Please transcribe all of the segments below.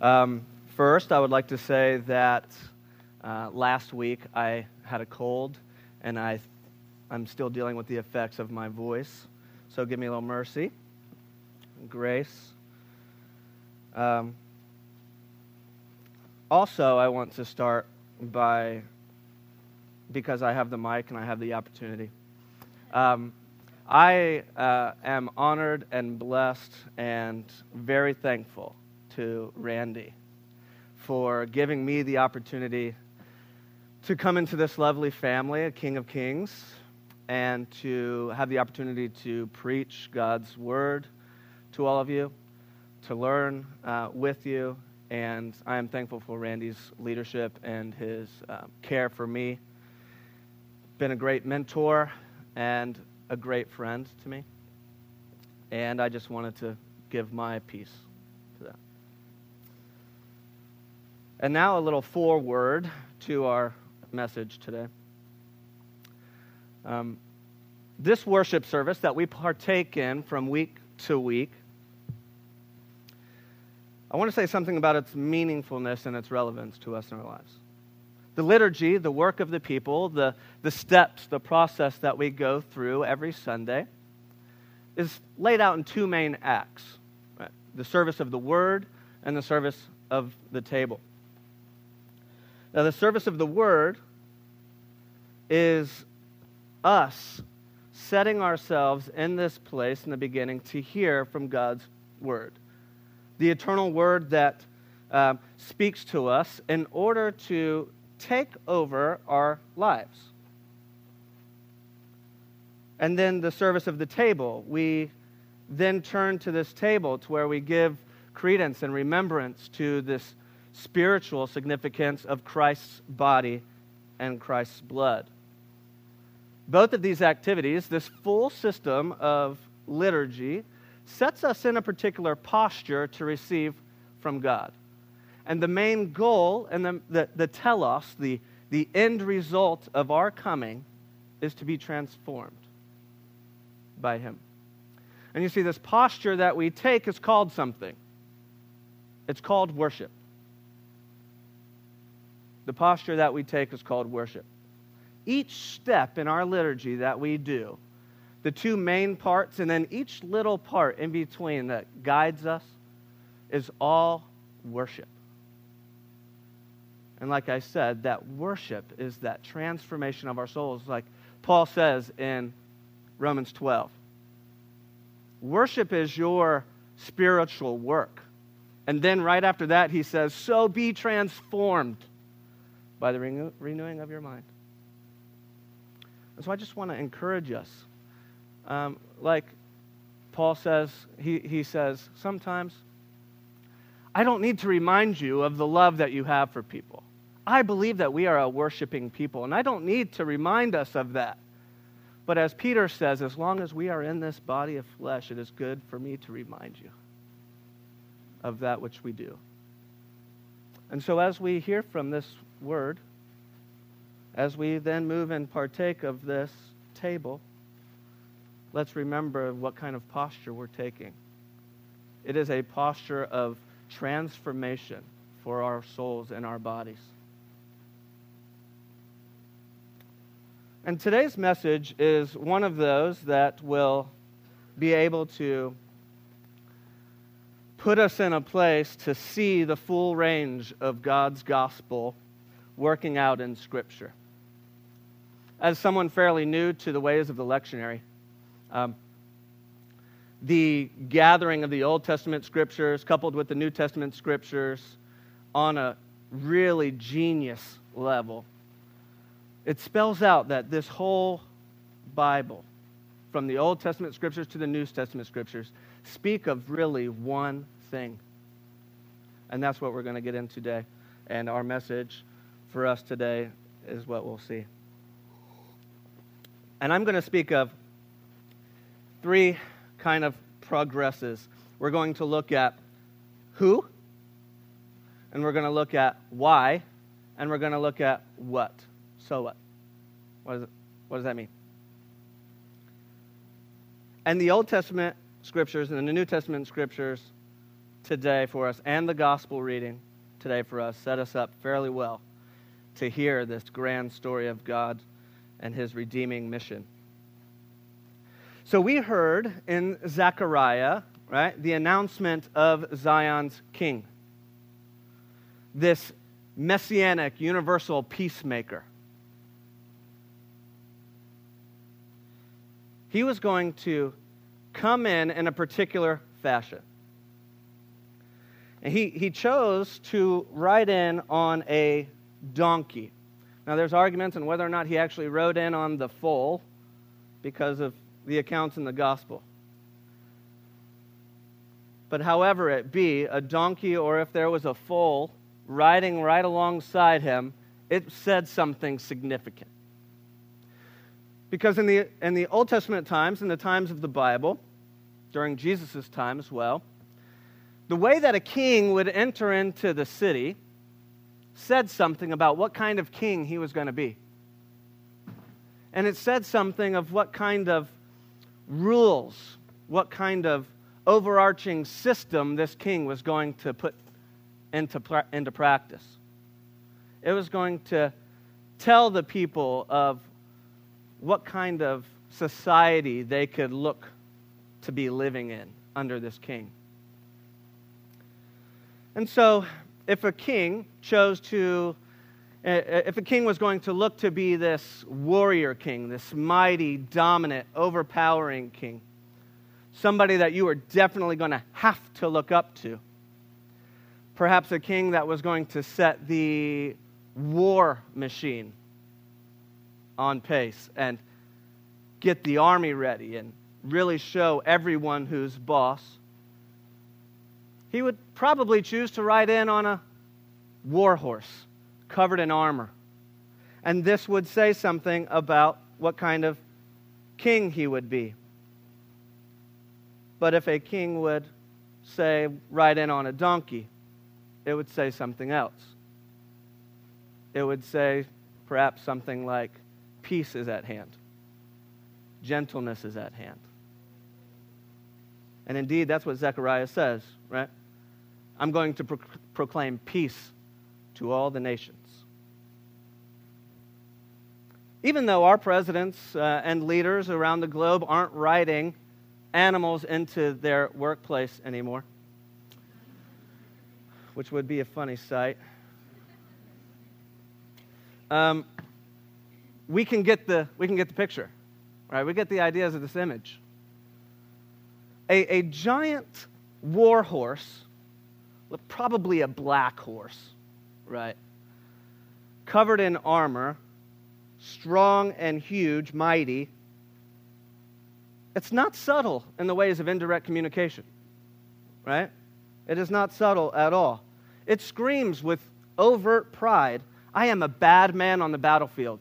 Um, first, I would like to say that uh, last week I had a cold, and I, I'm still dealing with the effects of my voice. So give me a little mercy, grace. Um, also, I want to start by, because I have the mic and I have the opportunity. Um, I uh, am honored and blessed and very thankful to Randy for giving me the opportunity to come into this lovely family, a King of Kings, and to have the opportunity to preach God's word to all of you, to learn uh, with you. And I am thankful for Randy's leadership and his uh, care for me. Been a great mentor and a great friend to me. And I just wanted to give my piece to that. And now a little foreword to our message today. Um, this worship service that we partake in from week to week, I want to say something about its meaningfulness and its relevance to us in our lives. The liturgy, the work of the people, the, the steps, the process that we go through every Sunday is laid out in two main acts right? the service of the word and the service of the table. Now, the service of the word is us setting ourselves in this place in the beginning to hear from God's word. The eternal word that uh, speaks to us in order to take over our lives. And then the service of the table. We then turn to this table to where we give credence and remembrance to this spiritual significance of Christ's body and Christ's blood. Both of these activities, this full system of liturgy, sets us in a particular posture to receive from God. And the main goal and the, the, the telos, the, the end result of our coming, is to be transformed by Him. And you see, this posture that we take is called something. It's called worship. The posture that we take is called worship. Each step in our liturgy that we do, the two main parts, and then each little part in between that guides us, is all worship. And like I said, that worship is that transformation of our souls, like Paul says in Romans 12. Worship is your spiritual work. And then right after that, he says, So be transformed by the renew- renewing of your mind. And so I just want to encourage us. Um, like Paul says, he, he says, sometimes I don't need to remind you of the love that you have for people. I believe that we are a worshiping people, and I don't need to remind us of that. But as Peter says, as long as we are in this body of flesh, it is good for me to remind you of that which we do. And so, as we hear from this word, as we then move and partake of this table, let's remember what kind of posture we're taking. It is a posture of transformation for our souls and our bodies. And today's message is one of those that will be able to put us in a place to see the full range of God's gospel working out in Scripture. As someone fairly new to the ways of the lectionary, um, the gathering of the Old Testament scriptures coupled with the New Testament scriptures on a really genius level it spells out that this whole Bible, from the Old Testament scriptures to the New Testament scriptures, speak of really one thing. And that's what we're going to get into today. And our message for us today is what we'll see. And I'm going to speak of three kind of progresses. We're going to look at who, and we're going to look at why, and we're going to look at what. So what? What, it, what does that mean? And the Old Testament scriptures and the New Testament scriptures today for us and the gospel reading today for us set us up fairly well to hear this grand story of God and his redeeming mission. So we heard in Zechariah, right, the announcement of Zion's king. This messianic universal peacemaker. He was going to come in in a particular fashion. And he, he chose to ride in on a donkey. Now, there's arguments on whether or not he actually rode in on the foal because of the accounts in the gospel. But however it be, a donkey or if there was a foal riding right alongside him, it said something significant. Because in the, in the Old Testament times, in the times of the Bible, during Jesus' time as well, the way that a king would enter into the city said something about what kind of king he was going to be. And it said something of what kind of rules, what kind of overarching system this king was going to put into, into practice. It was going to tell the people of what kind of society they could look to be living in under this king. And so, if a king chose to, uh, uh, if a king was going to look to be this warrior king, this mighty, dominant, overpowering king, somebody that you were definitely going to have to look up to, perhaps a king that was going to set the war machine on pace and get the army ready and really show everyone who's boss he would probably choose to ride in on a war horse covered in armor. And this would say something about what kind of king he would be. But if a king would say, ride in on a donkey, it would say something else. It would say perhaps something like, peace is at hand, gentleness is at hand. And indeed, that's what Zechariah says, right? I'm going to pro- proclaim peace to all the nations. Even though our presidents uh, and leaders around the globe aren't riding animals into their workplace anymore, which would be a funny sight, um, we, can get the, we can get the picture, right? We get the ideas of this image. A, a giant war horse probably a black horse, right? Covered in armor, strong and huge, mighty. It's not subtle in the ways of indirect communication, right? It is not subtle at all. It screams with overt pride I am a bad man on the battlefield,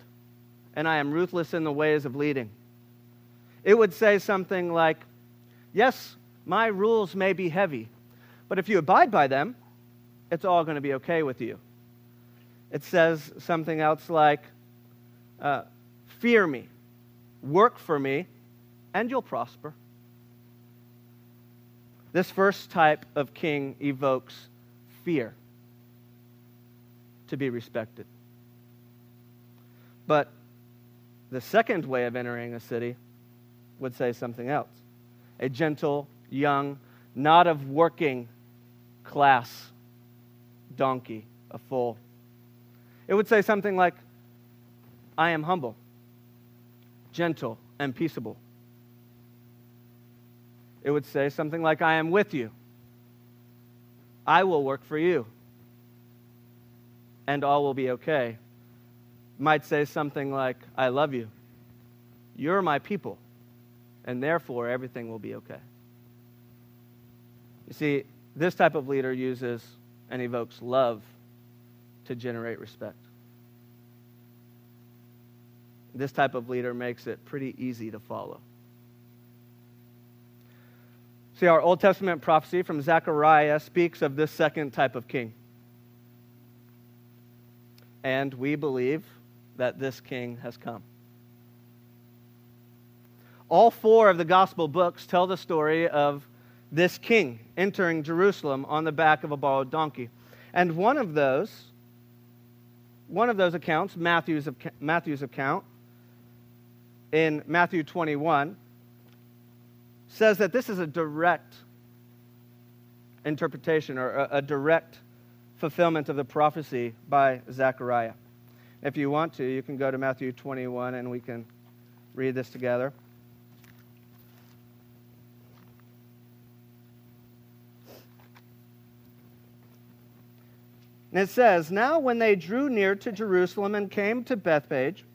and I am ruthless in the ways of leading. It would say something like, Yes, my rules may be heavy, but if you abide by them, it's all going to be okay with you. It says something else like, uh, Fear me, work for me, and you'll prosper. This first type of king evokes fear to be respected. But the second way of entering a city would say something else a gentle, young, not of working class donkey, a foal. It would say something like, I am humble, gentle, and peaceable. It would say something like, I am with you. I will work for you. And all will be okay. Might say something like, I love you. You're my people. And therefore, everything will be okay. You see, this type of leader uses and evokes love to generate respect. This type of leader makes it pretty easy to follow. See, our Old Testament prophecy from Zechariah speaks of this second type of king. And we believe that this king has come. All four of the gospel books tell the story of this king entering Jerusalem on the back of a borrowed donkey. And one of those, one of those accounts, Matthew's, Matthew's account, in Matthew 21, says that this is a direct interpretation or a, a direct fulfillment of the prophecy by Zechariah. If you want to, you can go to Matthew 21 and we can read this together. And it says, Now when they drew near to Jerusalem and came to Bethphage,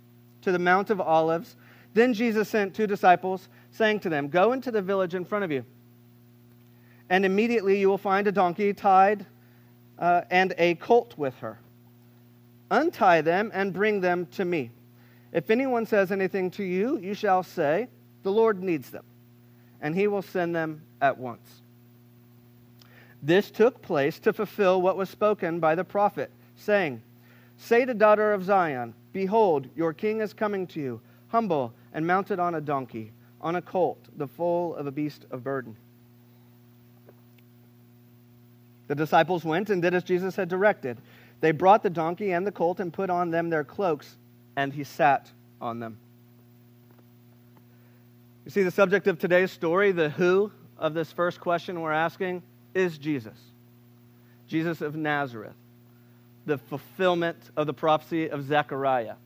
to the Mount of Olives, then Jesus sent two disciples, saying to them, Go into the village in front of you, and immediately you will find a donkey tied uh, and a colt with her. Untie them and bring them to me. If anyone says anything to you, you shall say, The Lord needs them, and he will send them at once. This took place to fulfill what was spoken by the prophet, saying, Say to daughter of Zion, Behold, your king is coming to you, humble and mounted on a donkey, on a colt, the foal of a beast of burden. The disciples went and did as Jesus had directed. They brought the donkey and the colt and put on them their cloaks, and he sat on them. You see, the subject of today's story, the who of this first question we're asking, is Jesus. Jesus of Nazareth, the fulfillment of the prophecy of Zechariah.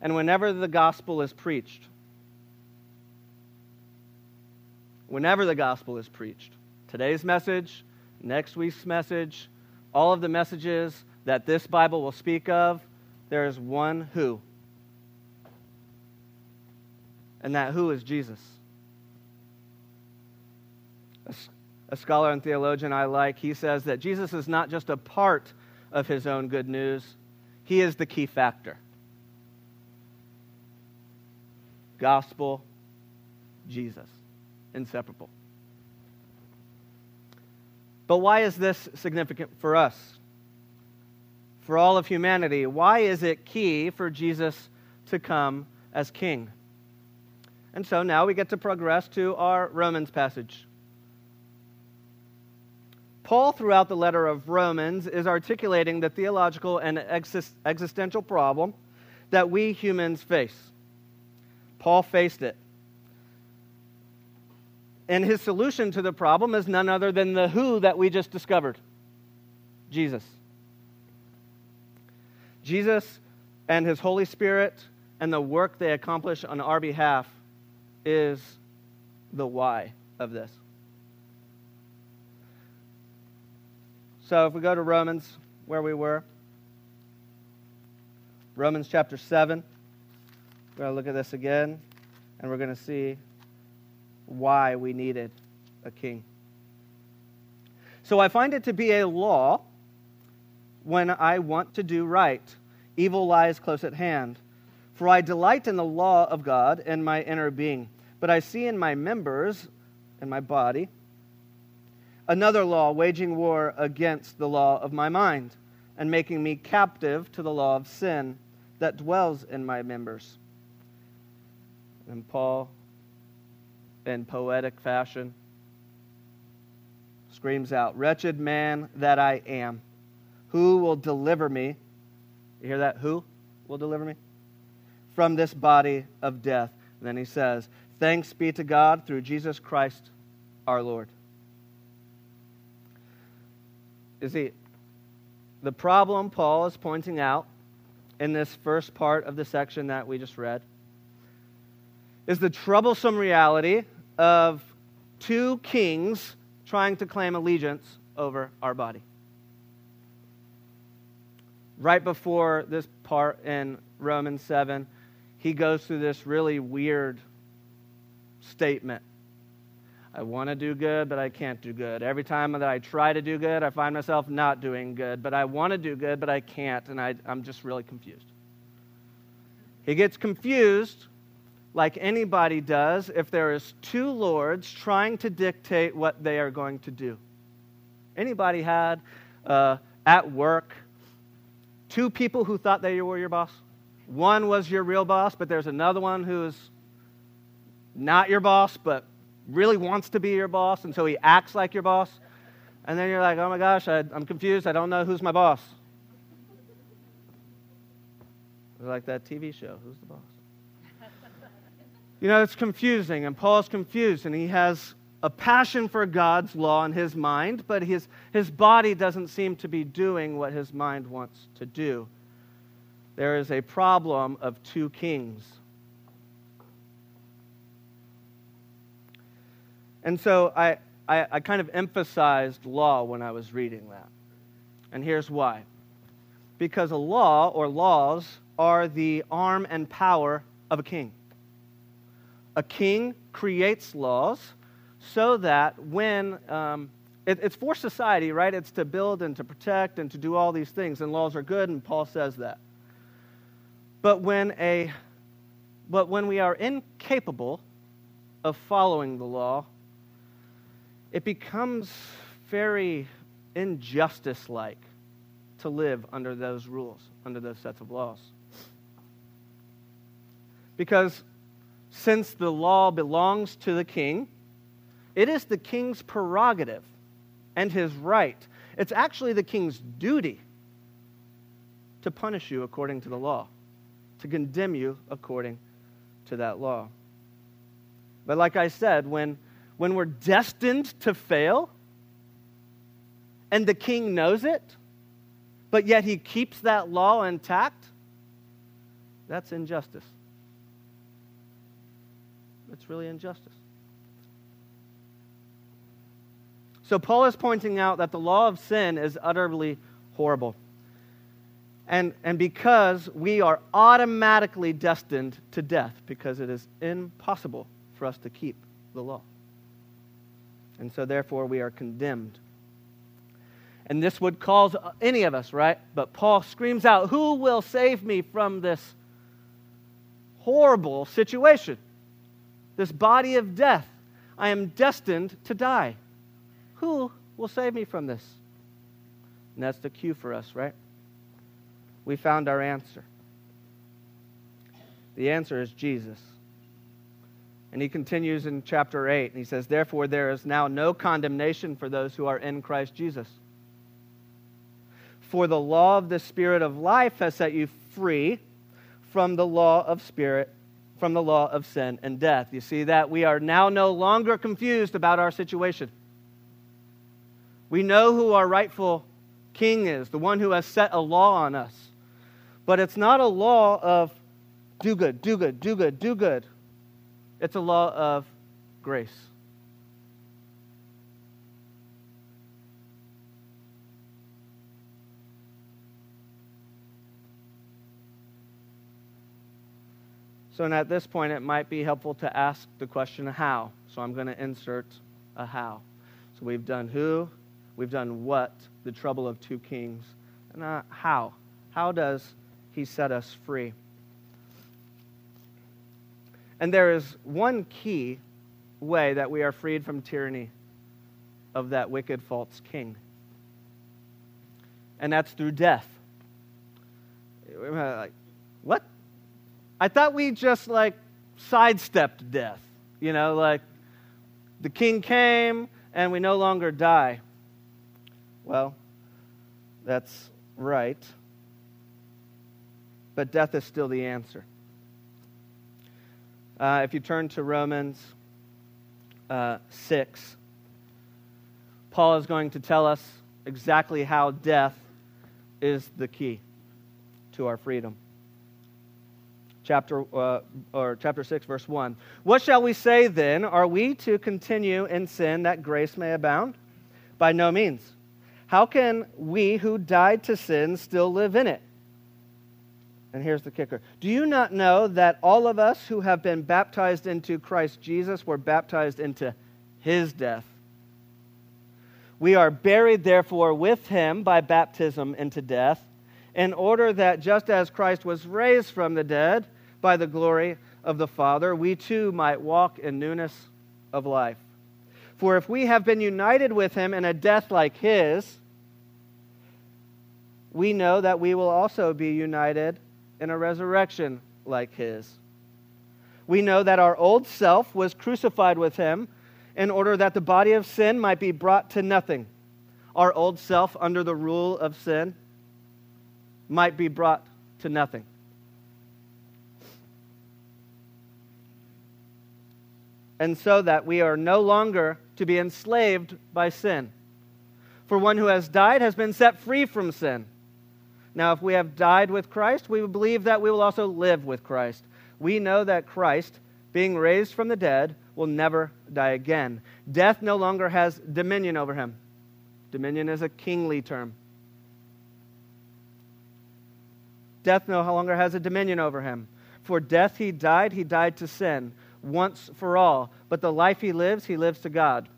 And whenever the gospel is preached, whenever the gospel is preached, today's message, next week's message, all of the messages that this Bible will speak of, there is one who. And that who is Jesus a scholar and theologian I like, he says that Jesus is not just a part of his own good news, he is the key factor. Gospel, Jesus, inseparable. But why is this significant for us? For all of humanity, why is it key for Jesus to come as king? And so now we get to progress to our Romans passage. Paul, throughout the letter of Romans, is articulating the theological and existential problem that we humans face. Paul faced it. And his solution to the problem is none other than the who that we just discovered Jesus. Jesus and his Holy Spirit and the work they accomplish on our behalf is the why of this. So if we go to Romans, where we were, Romans chapter 7, we're going to look at this again, and we're going to see why we needed a king. So I find it to be a law when I want to do right. Evil lies close at hand. For I delight in the law of God in my inner being, but I see in my members, in my body, another law waging war against the law of my mind and making me captive to the law of sin that dwells in my members. And Paul, in poetic fashion, screams out, Wretched man that I am, who will deliver me? You hear that? Who will deliver me? From this body of death. And then he says, Thanks be to God through Jesus Christ our Lord. You see, the problem Paul is pointing out in this first part of the section that we just read is the troublesome reality of two kings trying to claim allegiance over our body. Right before this part in Romans 7, he goes through this really weird statement I want to do good, but I can't do good. Every time that I try to do good, I find myself not doing good. But I want to do good, but I can't, and I, I'm just really confused. He gets confused like anybody does if there is two lords trying to dictate what they are going to do. Anybody had uh, at work two people who thought they were your boss? One was your real boss, but there's another one who's not your boss, but really wants to be your boss, and so he acts like your boss. And then you're like, oh my gosh, I, am confused. I don't know who's my boss. It's like that TV show, Who's the Boss? you know, it's confusing, and Paul's confused, and he has a passion for God's law in his mind, but his, his body doesn't seem to be doing what his mind wants to do. There is a problem of two kings. And so I, I, I, kind of emphasized law when I was reading that. And here's why because a law or laws are the arm and power of a king. A king creates laws so that when um, it, it's for society, right? It's to build and to protect and to do all these things, and laws are good, and Paul says that. But when a but when we are incapable of following the law, it becomes very injustice like to live under those rules, under those sets of laws. Because since the law belongs to the king, it is the king's prerogative and his right. It's actually the king's duty to punish you according to the law, to condemn you according to that law. But like I said, when when we're destined to fail and the king knows it, but yet he keeps that law intact, that's injustice. It's really injustice. So, Paul is pointing out that the law of sin is utterly horrible. And, and because we are automatically destined to death, because it is impossible for us to keep the law. And so, therefore, we are condemned. And this would cause any of us, right? But Paul screams out, Who will save me from this horrible situation? This body of death. I am destined to die. Who will save me from this? And that's the cue for us, right? We found our answer. The answer is Jesus. And he continues in chapter 8, and he says, Therefore, there is now no condemnation for those who are in Christ Jesus. For the law of the Spirit of life has set you free from the law of Spirit, from the law of sin and death. You see that? We are now no longer confused about our situation. We know who our rightful king is, the one who has set a law on us. But it's not a law of do good, do good, do good, do good. It's a law of grace. So, and at this point, it might be helpful to ask the question how. So, I'm going to insert a how. So, we've done who, we've done what, the trouble of two kings, and uh, how. How does he set us free? And there is one key way that we are freed from tyranny of that wicked false king. And that's through death. Like, what? I thought we just like sidestepped death. You know, like the king came and we no longer die. Well, that's right. But death is still the answer. Uh, if you turn to Romans uh, 6, Paul is going to tell us exactly how death is the key to our freedom. Chapter, uh, or chapter 6, verse 1. What shall we say then? Are we to continue in sin that grace may abound? By no means. How can we who died to sin still live in it? And here's the kicker Do you not know that all of us who have been baptized into Christ Jesus were baptized into his death? We are buried, therefore, with him by baptism into death, in order that just as Christ was raised from the dead by the glory of the Father, we too might walk in newness of life. For if we have been united with him in a death like his, we know that we will also be united in a resurrection like his. We know that our old self was crucified with him in order that the body of sin might be brought to nothing. Our old self, under the rule of sin, might be brought to nothing. And so that we are no longer to be enslaved by sin. For one who has died has been set free from sin. Now, if we have died with Christ, we believe that we will also live with Christ. We know that Christ, being raised from the dead, will never die again. Death no longer has dominion over him. Dominion is a kingly term. Death no longer has a dominion over him. For death he died, he died to sin, once for all. But the life he lives, he lives to God.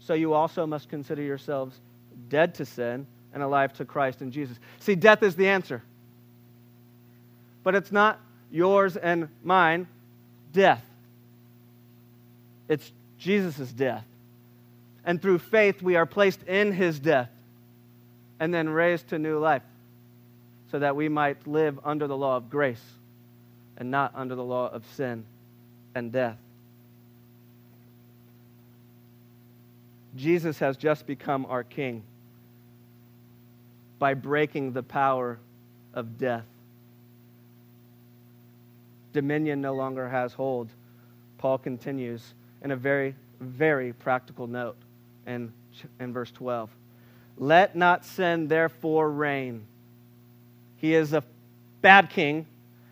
So you also must consider yourselves dead to sin and alive to Christ and Jesus. See, death is the answer. But it's not yours and mine death. It's Jesus' death. And through faith, we are placed in his death and then raised to new life so that we might live under the law of grace and not under the law of sin and death. Jesus has just become our King by breaking the power of death. Dominion no longer has hold. Paul continues in a very, very practical note in, in verse 12. Let not sin therefore reign. He is a bad king,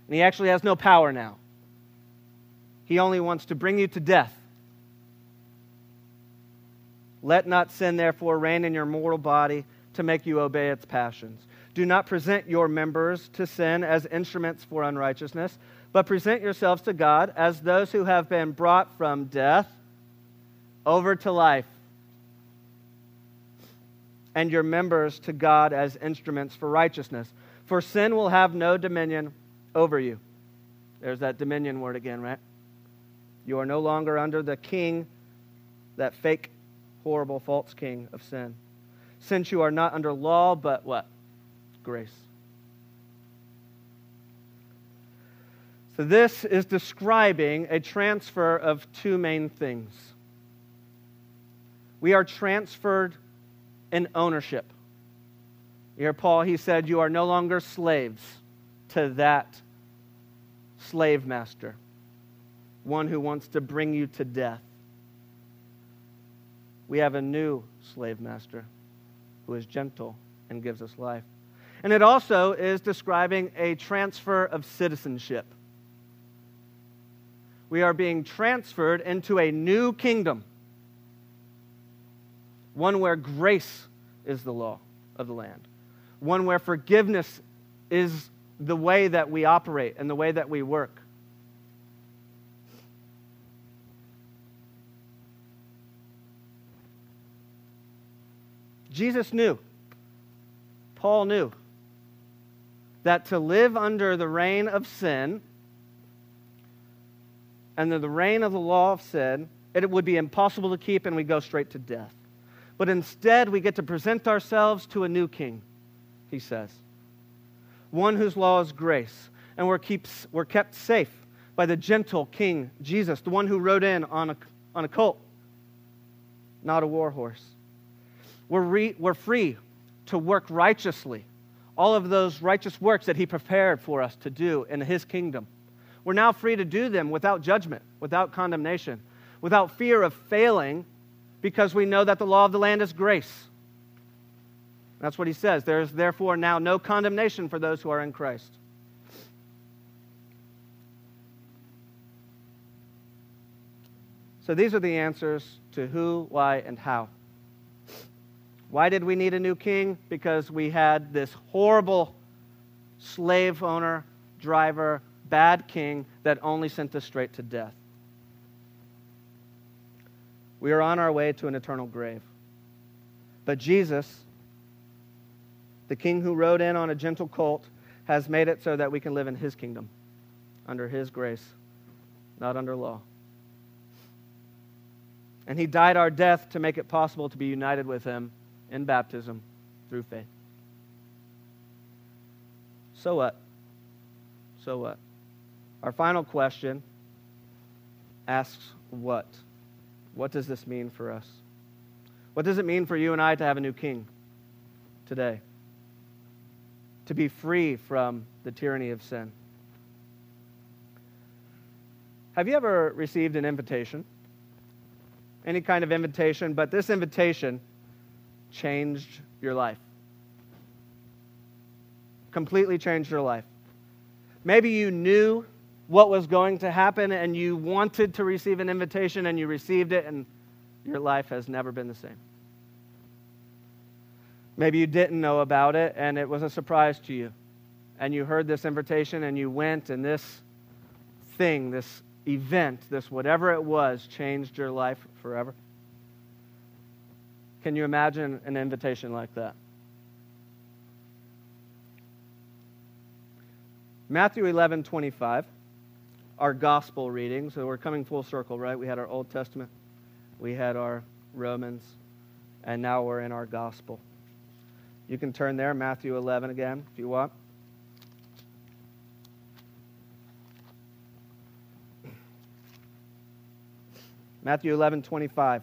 and he actually has no power now. He only wants to bring you to death. Let not sin therefore reign in your mortal body to make you obey its passions. Do not present your members to sin as instruments for unrighteousness but present yourselves to God as those who have been brought from death over to life, and your members to God as instruments for righteousness. For sin will have no dominion over you. There's that dominion word again, right? You are no longer under the king, that fake, horrible, false king of sin. Since you are not under law, but what? Grace. So, this is describing a transfer of two main things. We are transferred in ownership. Hear Paul, he said, You are no longer slaves to that slave master, one who wants to bring you to death. We have a new slave master who is gentle and gives us life. And it also is describing a transfer of citizenship we are being transferred into a new kingdom, one where grace is the law of the land, one where forgiveness is the way that we operate and the way that we work. Jesus knew, Paul knew, that to live under the reign of sin under the reign of the law of sin, it would be impossible to keep and we go straight to death. But instead, we get to present ourselves to a new king, he says. One whose law is grace. And we're, keeps, we're kept safe by the gentle king, Jesus, the one who rode in on a, on a colt, not a war horse. We're, re, we're free to work righteously, all of those righteous works that he prepared for us to do in his kingdom. We're now free to do them without judgment, without condemnation, without fear of failing, because we know that the law of the land is grace. That's what he says. There is therefore now no condemnation for those who are in Christ. So these are the answers to who, why, and how. Why did we need a new king? Because we had this horrible slave owner, driver, bad king that only sent us straight to death. We are on our way to an eternal grave. But Jesus, the king who rode in on a gentle colt, has made it so that we can live in his kingdom, under his grace, not under law. And he died our death to make it possible to be united with him in baptism through faith. So what? So what? Our final question asks what? What does this mean for us? What does it mean for you and I to have a new king today? To be free from the tyranny of sin. Have you ever received an invitation? Any kind of invitation, but this invitation changed your life. Completely changed your life. Maybe you knew what was going to happen and you wanted to receive an invitation and you received it and your life has never been the same. Maybe you didn't know about it and it was a surprise to you. And you heard this invitation and you went and this thing, this event, this whatever it was, changed your life forever. Can you imagine an invitation like that? Matthew 11, 25, our gospel reading. So we're coming full circle, right? We had our Old Testament, we had our Romans, and now we're in our gospel. You can turn there, Matthew 11 again, if you want. Matthew 11, 25.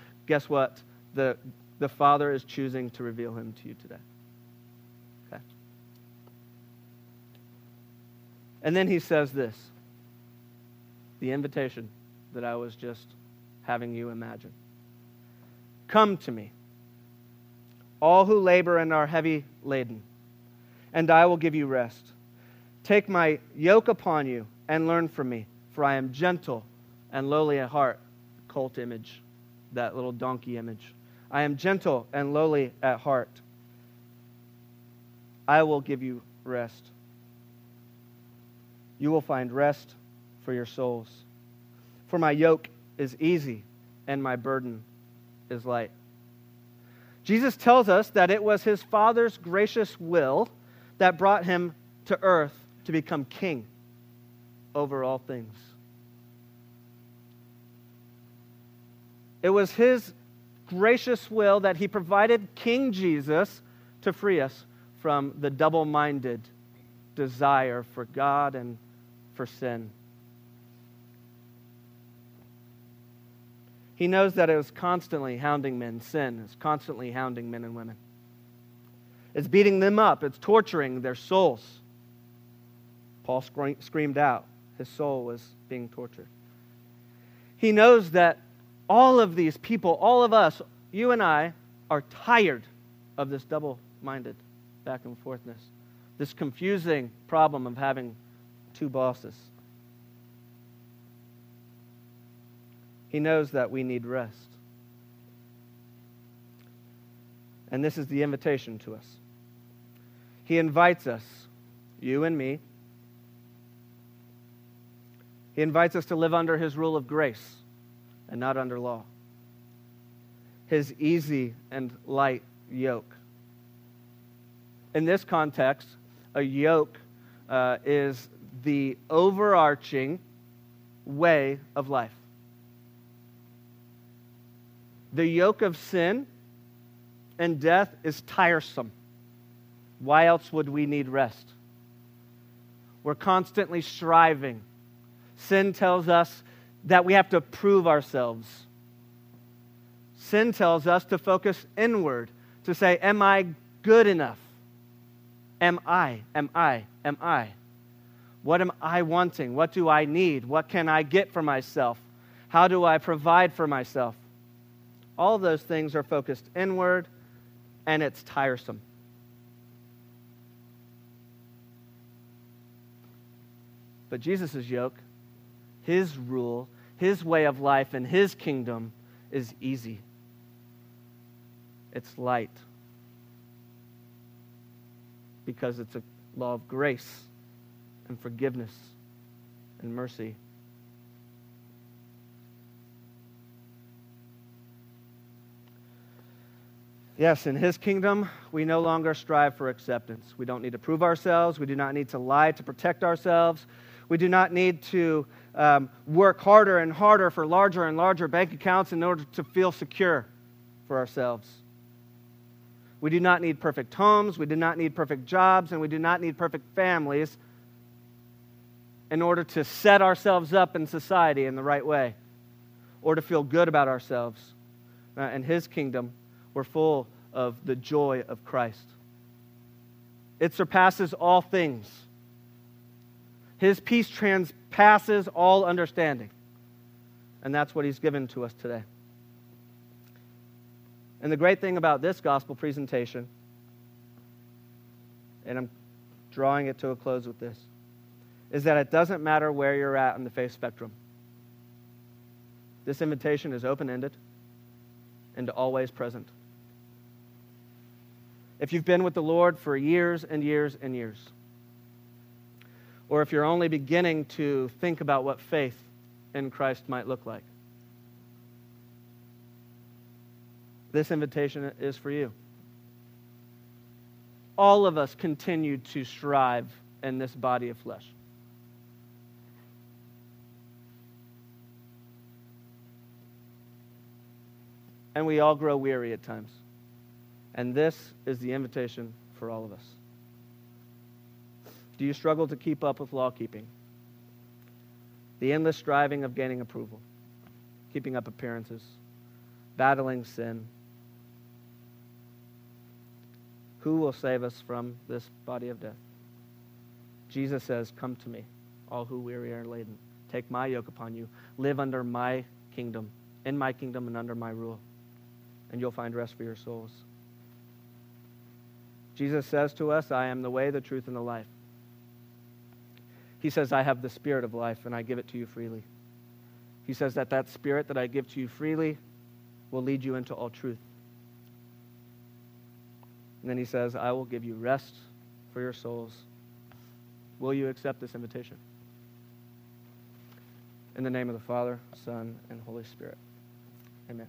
Guess what? The, the Father is choosing to reveal him to you today. Okay. And then he says this the invitation that I was just having you imagine. Come to me, all who labor and are heavy laden and I will give you rest. Take my yoke upon you and learn from me, for I am gentle and lowly at heart. Cult image, that little donkey image. I am gentle and lowly at heart. I will give you rest. You will find rest for your souls. For my yoke is easy and my burden is light. Jesus tells us that it was his Father's gracious will that brought him to earth to become king over all things. It was his gracious will that he provided King Jesus to free us from the double minded desire for God and for sin. He knows that it was constantly hounding men. Sin is constantly hounding men and women. It's beating them up, it's torturing their souls. Paul screamed out. His soul was being tortured. He knows that all of these people, all of us, you and I, are tired of this double minded back and forthness, this confusing problem of having two bosses. He knows that we need rest. And this is the invitation to us. He invites us, you and me, He invites us to live under His rule of grace and not under law. His easy and light yoke. In this context, a yoke uh, is the overarching way of life. The yoke of sin and death is tiresome. Why else would we need rest? We're constantly striving. Sin tells us that we have to prove ourselves. Sin tells us to focus inward, to say, Am I good enough? Am I? Am I? Am I? What am I wanting? What do I need? What can I get for myself? How do I provide for myself? All those things are focused inward, and it's tiresome. But Jesus' yoke, his rule, His way of life, and His kingdom is easy. It's light because it's a law of grace and forgiveness and mercy. Yes, in his kingdom, we no longer strive for acceptance. We don't need to prove ourselves. We do not need to lie to protect ourselves. We do not need to um, work harder and harder for larger and larger bank accounts in order to feel secure for ourselves. We do not need perfect homes. We do not need perfect jobs. And we do not need perfect families in order to set ourselves up in society in the right way or to feel good about ourselves. Uh, in His kingdom, we're full of the joy of Christ. It surpasses all things. His peace transpasses all understanding. And that's what He's given to us today. And the great thing about this gospel presentation, and I'm drawing it to a close with this, is that it doesn't matter where you're at in the faith spectrum. This invitation is open ended and always present. If you've been with the Lord for years and years and years, or if you're only beginning to think about what faith in Christ might look like, this invitation is for you. All of us continue to strive in this body of flesh. And we all grow weary at times. And this is the invitation for all of us. Do you struggle to keep up with law keeping? The endless striving of gaining approval, keeping up appearances, battling sin, who will save us from this body of death? Jesus says, Come to me, all who weary are laden. Take my yoke upon you. Live under my kingdom, in my kingdom and under my rule, and you'll find rest for your souls. Jesus says to us, I am the way, the truth, and the life. He says, I have the spirit of life, and I give it to you freely. He says that that spirit that I give to you freely will lead you into all truth. And then he says, I will give you rest for your souls. Will you accept this invitation? In the name of the Father, Son, and Holy Spirit. Amen.